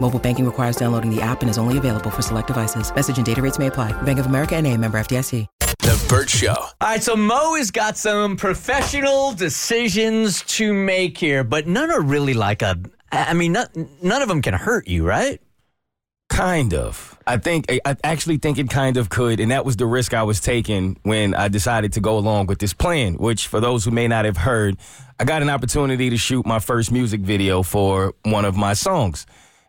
Mobile banking requires downloading the app and is only available for select devices. Message and data rates may apply. Bank of America and a member FDIC. The Burt Show. All right, so Moe has got some professional decisions to make here, but none are really like a. I mean, none, none of them can hurt you, right? Kind of. I think I actually think it kind of could, and that was the risk I was taking when I decided to go along with this plan. Which, for those who may not have heard, I got an opportunity to shoot my first music video for one of my songs,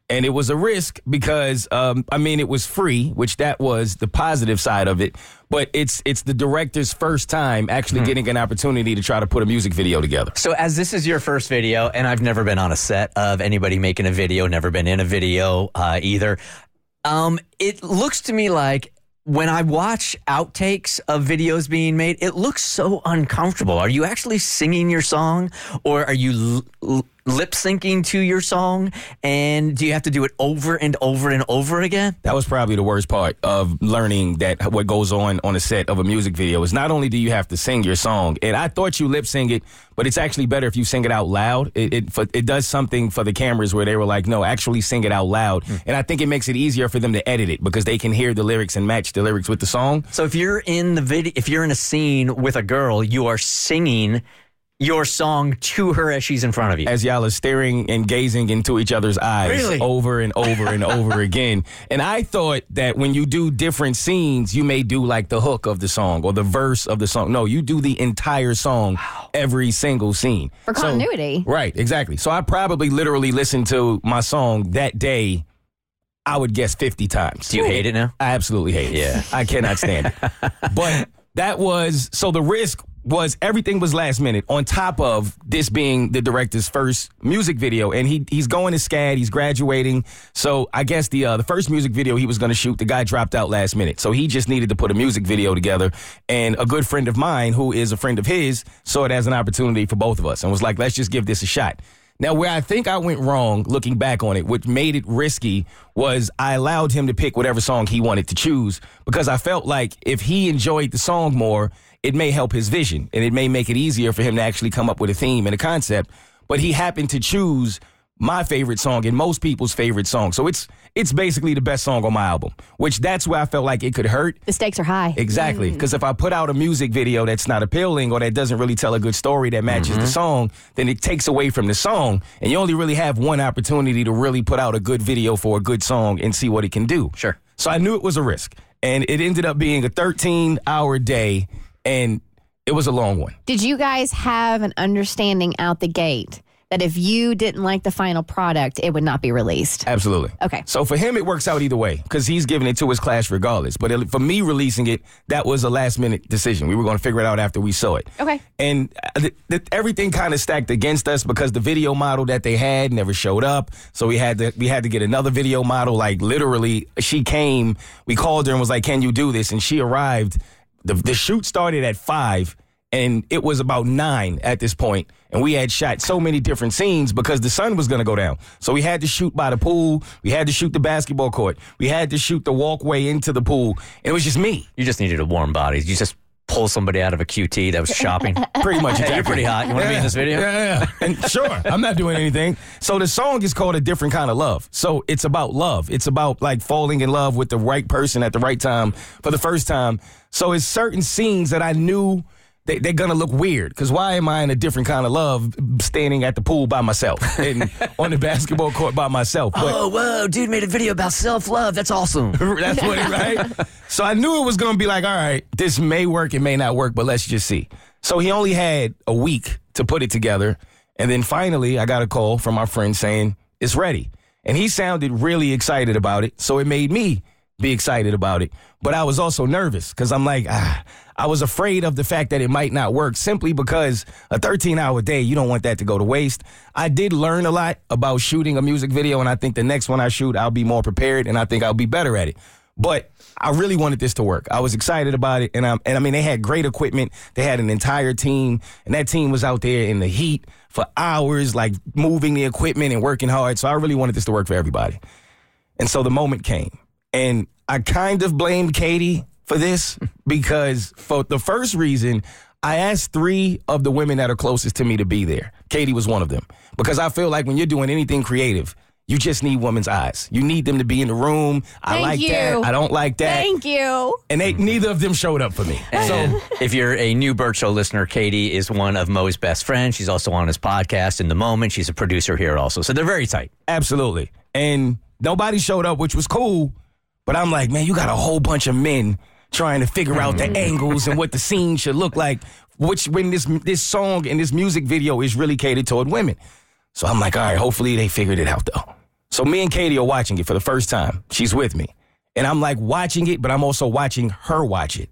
and it was a risk because um, I mean it was free, which that was the positive side of it. But it's it's the director's first time actually getting an opportunity to try to put a music video together. So, as this is your first video, and I've never been on a set of anybody making a video, never been in a video uh, either, um, it looks to me like when I watch outtakes of videos being made, it looks so uncomfortable. Are you actually singing your song, or are you l- l- lip syncing to your song? And do you have to do it over and over and over again? That was probably the worst part of learning that what goes on on a set of a music video is not only do you have to sing your song, and I thought you lip sing it, but it's actually better if you sing it out loud. It it, for, it does something for the cameras where they were like, no, actually sing it out loud, hmm. and I think it makes it easier for them to edit it because they can hear the lyrics and match the lyrics with the song. So if you're in the video, if you're in a scene with a girl, you are singing your song to her as she's in front of you. as y'all are staring and gazing into each other's eyes Really? over and over and over again. And I thought that when you do different scenes, you may do like the hook of the song or the verse of the song. No, you do the entire song, every single scene. For So- continuity. right, exactly. So I probably literally listened to my song that day, I would guess 50 times. Do you hate it now? I absolutely hate it. Yeah. I cannot stand it. But that was so the risk was everything was last minute on top of this being the director's first music video and he he's going to SCAD, he's graduating. So I guess the uh, the first music video he was going to shoot, the guy dropped out last minute. So he just needed to put a music video together and a good friend of mine who is a friend of his saw it as an opportunity for both of us and was like, "Let's just give this a shot." Now, where I think I went wrong looking back on it, which made it risky was I allowed him to pick whatever song he wanted to choose because I felt like if he enjoyed the song more, it may help his vision and it may make it easier for him to actually come up with a theme and a concept. But he happened to choose my favorite song and most people's favorite song. So it's it's basically the best song on my album, which that's where I felt like it could hurt. The stakes are high. Exactly. Mm. Because if I put out a music video that's not appealing or that doesn't really tell a good story that matches the mm-hmm. song, then it takes away from the song. And you only really have one opportunity to really put out a good video for a good song and see what it can do. Sure. So I knew it was a risk. And it ended up being a 13 hour day, and it was a long one. Did you guys have an understanding out the gate that if you didn't like the final product, it would not be released? Absolutely. Okay. So for him, it works out either way because he's giving it to his class regardless. But it, for me, releasing it, that was a last minute decision. We were going to figure it out after we saw it. Okay. And uh, th- th- everything kind of stacked against us because the video model that they had never showed up. So we had to we had to get another video model. Like literally, she came. We called her and was like, "Can you do this?" And she arrived. The the shoot started at five. And it was about nine at this point, and we had shot so many different scenes because the sun was going to go down. So we had to shoot by the pool, we had to shoot the basketball court, we had to shoot the walkway into the pool. It was just me, You just needed a warm body. You just pull somebody out of a QT that was shopping. pretty much. Hey, exactly. you're pretty hot. You want to be in this video? Yeah, yeah. And sure, I'm not doing anything. So the song is called A Different Kind of Love. So it's about love. It's about like falling in love with the right person at the right time for the first time. So it's certain scenes that I knew they, they're gonna look weird. Cause why am I in a different kind of love standing at the pool by myself and on the basketball court by myself? But Oh, whoa, dude made a video about self love. That's awesome. that's what it, right? So I knew it was to be like, all right, this may work, it may not work, but let's just see. So he only had a week to put it together. And then finally, I got a call from my friend saying it's ready. And he sounded really excited about it. So it made me be excited about it. But I was also nervous because I'm like, ah, I was afraid of the fact that it might not work simply because a 13 hour day, you don't want that to go to waste. I did learn a lot about shooting a music video, and I think the next one I shoot, I'll be more prepared and I think I'll be better at it. But I really wanted this to work. I was excited about it, and I, and I mean, they had great equipment. They had an entire team, and that team was out there in the heat for hours, like moving the equipment and working hard. So I really wanted this to work for everybody. And so the moment came, and I kind of blamed Keity for this because for the first reason, I asked three of the women that are closest to me to be there. Keity was one of them because I feel like when you're doing anything creative, you just need women's eyes. You need them to be in the room. I Thank like you. that. I don't like that. Thank you. and they neither of them showed up for me. So if you're a new Burt Show listener, Keity is one of Moe's best friends. She's also on his podcast in the moment. She's a producer here also. So they're very tight. absolutely. And nobody showed up, which was cool. But I'm like, man, you got a whole bunch of men trying to figure out the mm. angles and what the scene should look like. Which when this this song and this music video is really catered toward women. So I'm like, all right, hopefully they figured it out though. So me and Keity are watching it for the first time. She's with me. And I'm like watching it, but I'm also watching her watch it.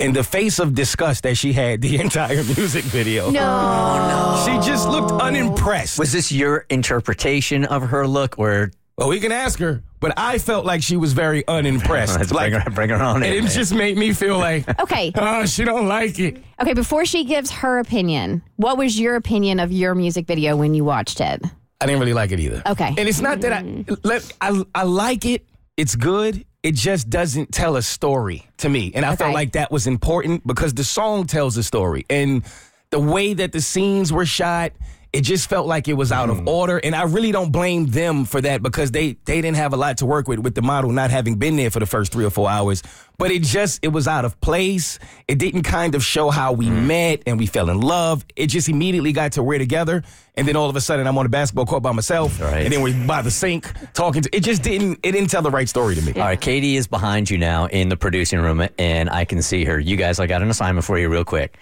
And the face of disgust that she had the entire music video. No. She just looked unimpressed. Was this your interpretation of her look or Well, we can ask her, but I felt like she was very unimpressed. let's like, bring, her, bring her on and in? it man. just made me feel like, Okay. oh, she don't like it. Okay. Before she gives her opinion, what was your opinion of your music video when you watched it? I didn't really like it either. Okay. And it's not that I let I I like it. It's good. It just doesn't tell a story to me. And I felt like that was important because the song tells a story. And the way that the scenes were shot, it just felt like it was out of hmm. order. And I really don't blame them for that because they they didn't have a lot to work with with the model not having been there for the first three or four hours. But it just it was out of place. It didn't kind of show how we hmm. met and we fell in love. It just immediately got to we're together. And then all of a sudden I'm on a basketball court by myself. Right. And then we're by the sink talking to it just didn't it didn't tell the right story to me. All right, Keity is behind you now in the producing room, and I can see her. You guys, I got an assignment for you real quick.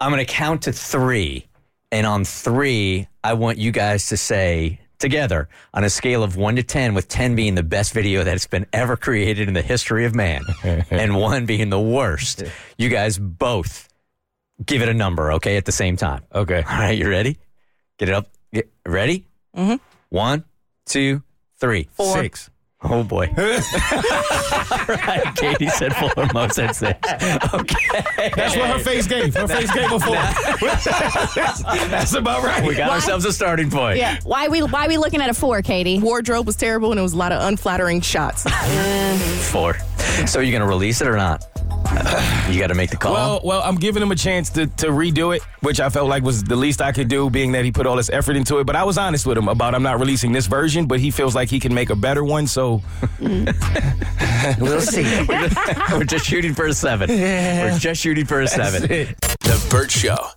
I'm going to count to three, and on three, I want you guys to say together on a scale of one to 10, with 10 being the best video that's been ever created in the history of man, and one being the worst. You guys both give it a number, okay, at the same time. Okay. All right, you ready? Get it up. Get ready? Mm-hmm. One, two, three. Six. Oh boy. All right. Keity said four, Moe said six. Okay. That's what her face gave. Her face gave before. That's about right. We got Why? ourselves a starting point. Yeah. Why we why we looking at a four, Keity? Wardrobe was terrible and it was a lot of unflattering shots. Four. So you gonna release it or not? You got to make the call. Well, well, I'm giving him a chance to, to redo it, which I felt like was the least I could do, being that he put all this effort into it. But I was honest with him about I'm not releasing this version, but he feels like he can make a better one. So we'll see. We're just shooting for a seven. We're just shooting for a seven. it. The Burt Show.